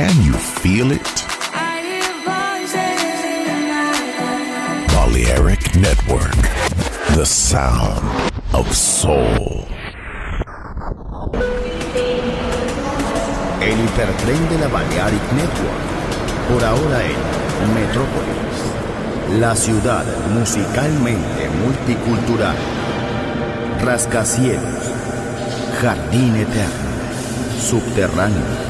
Can you feel it? Balearic Network, the sound of soul. El hipertren de la Balearic Network, por ahora en Metrópolis, la ciudad musicalmente multicultural, rascacielos, jardín eterno, subterráneo.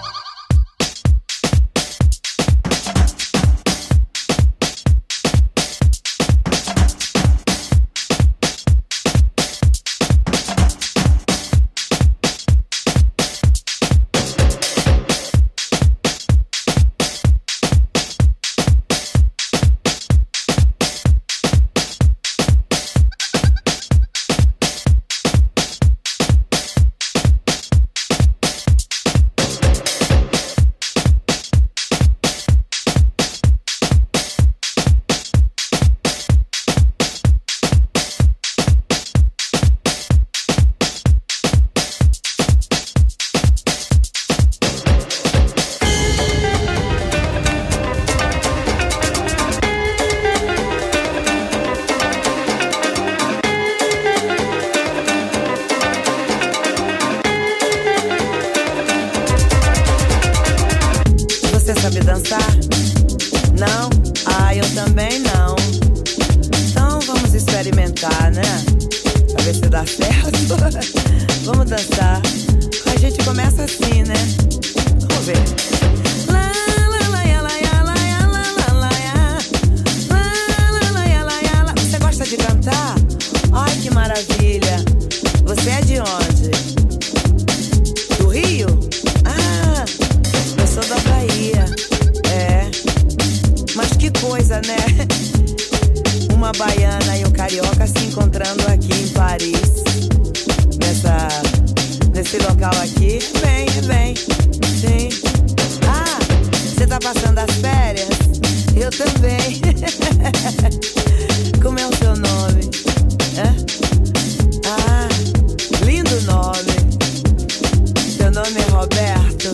nome é Roberto.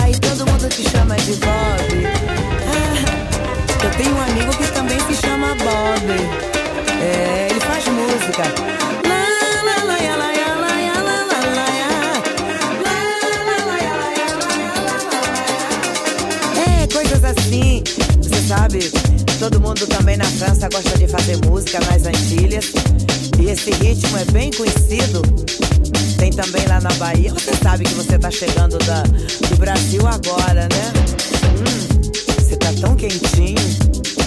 Ai, todo mundo te chama de Bob. Ah, eu tenho um amigo que também se chama Bob. É, ele faz música. É, coisas assim. Você sabe, todo mundo também na França gosta de fazer música nas Antilhas. E esse ritmo é bem conhecido. Tem também lá na Bahia. Você sabe que você tá chegando da, do Brasil agora, né? Hum, você tá tão quentinho.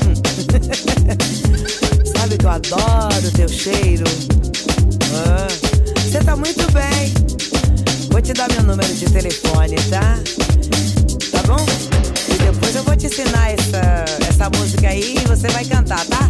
Hum. sabe que eu adoro teu cheiro. Ah, Você tá muito bem. Vou te dar meu número de telefone, tá? Tá bom? E depois eu vou te ensinar essa, essa música aí e você vai cantar, tá?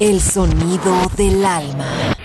El sonido del alma.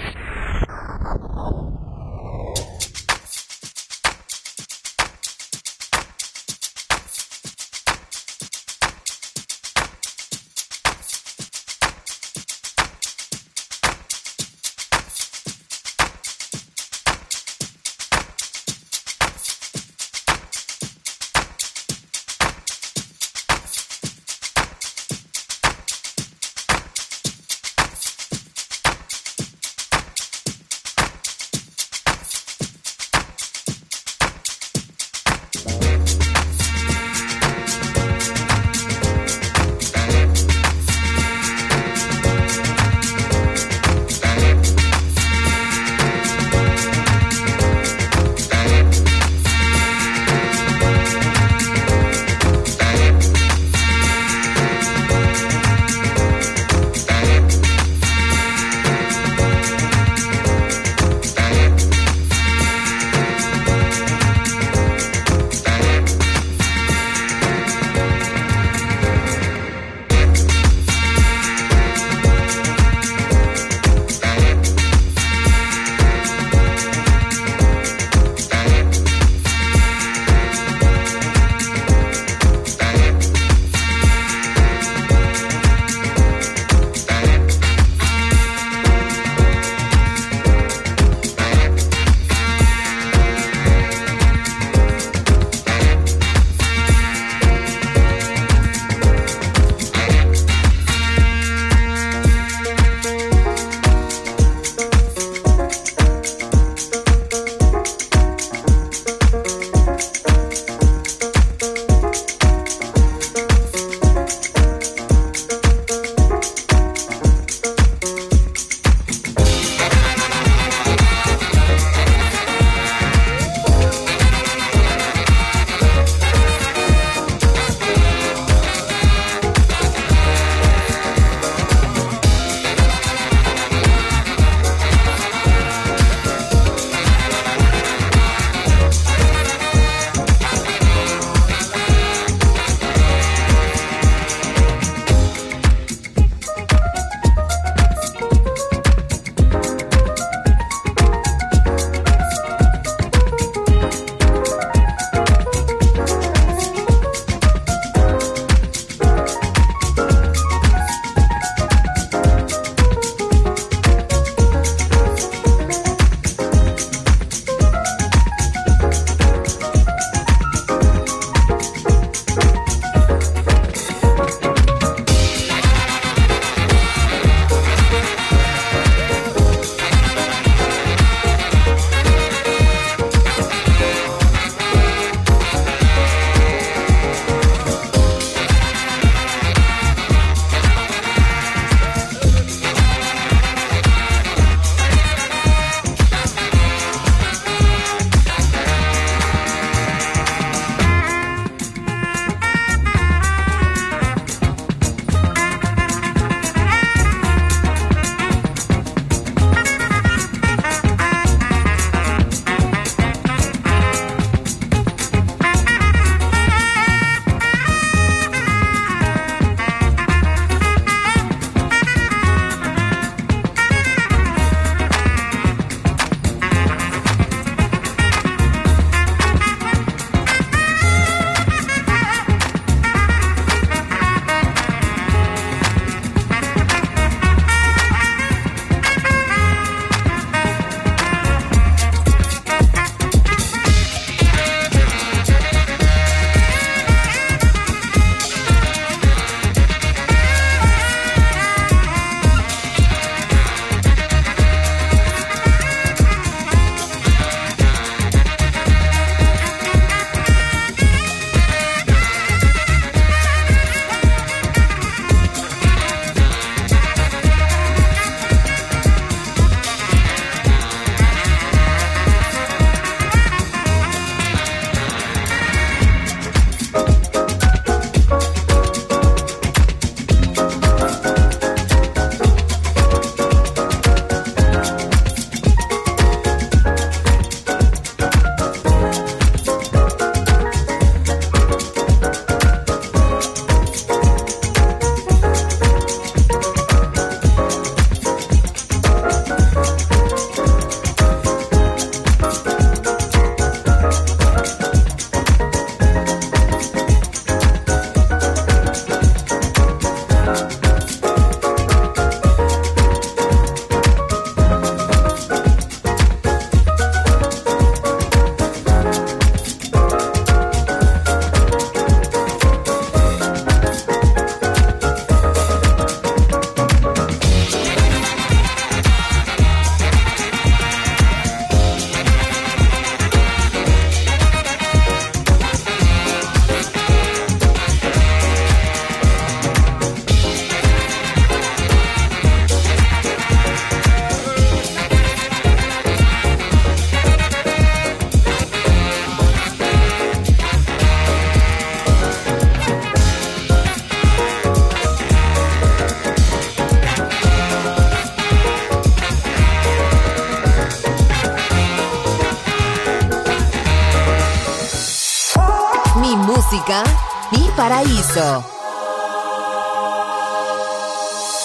Paraíso.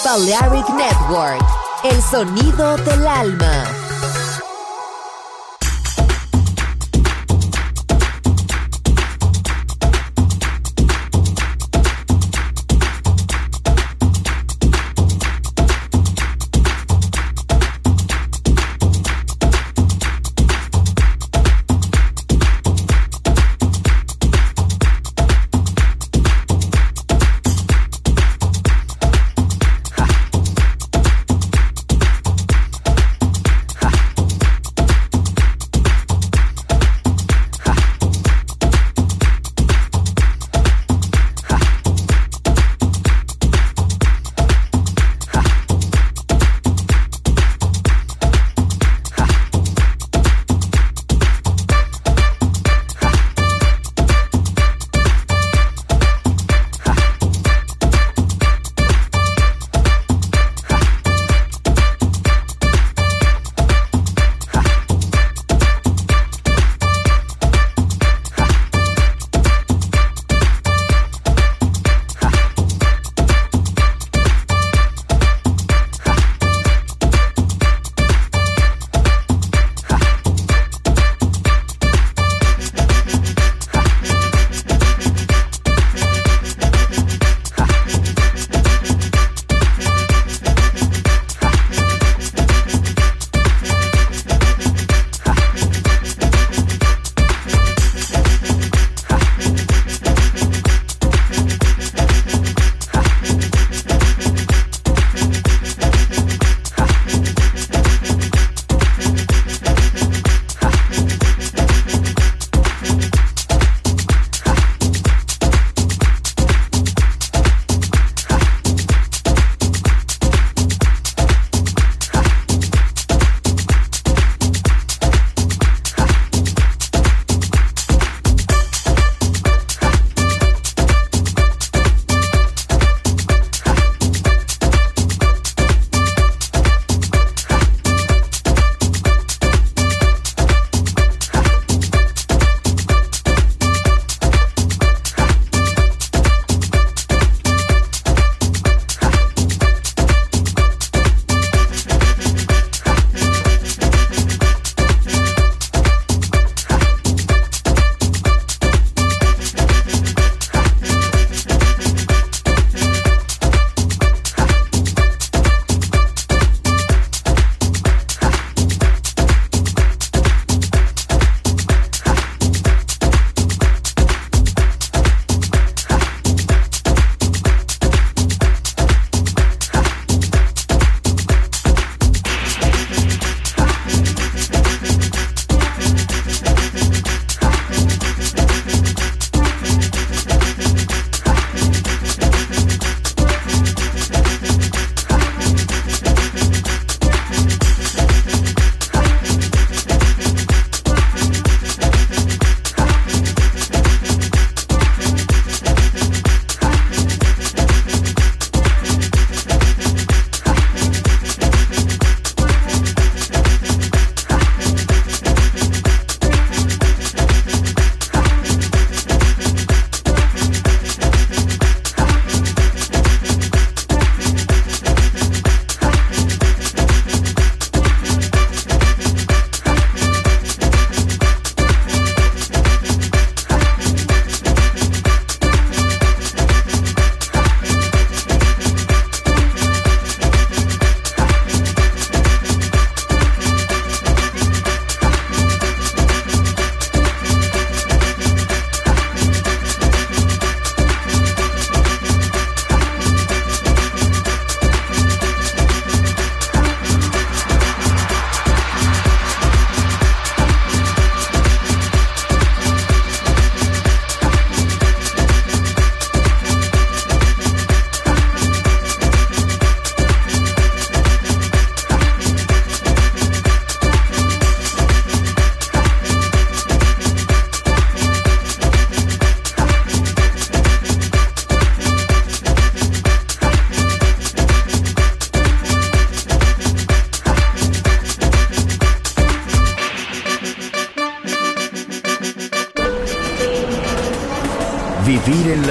Balearic Network, el sonido del alma.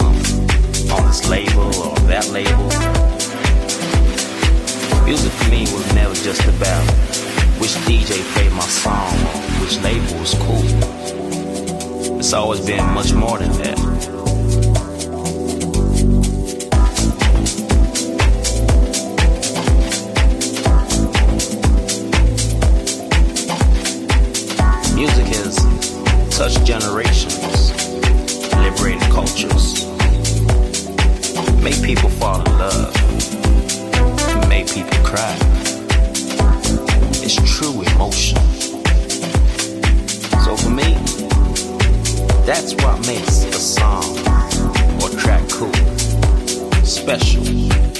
on this label or that label. Music for me was never just about which DJ played my song or which label was cool. It's always been much more than that. Music has touched generations, liberated cultures. Make people fall in love. Make people cry. It's true emotion. So for me, that's what makes a song or track cool, special.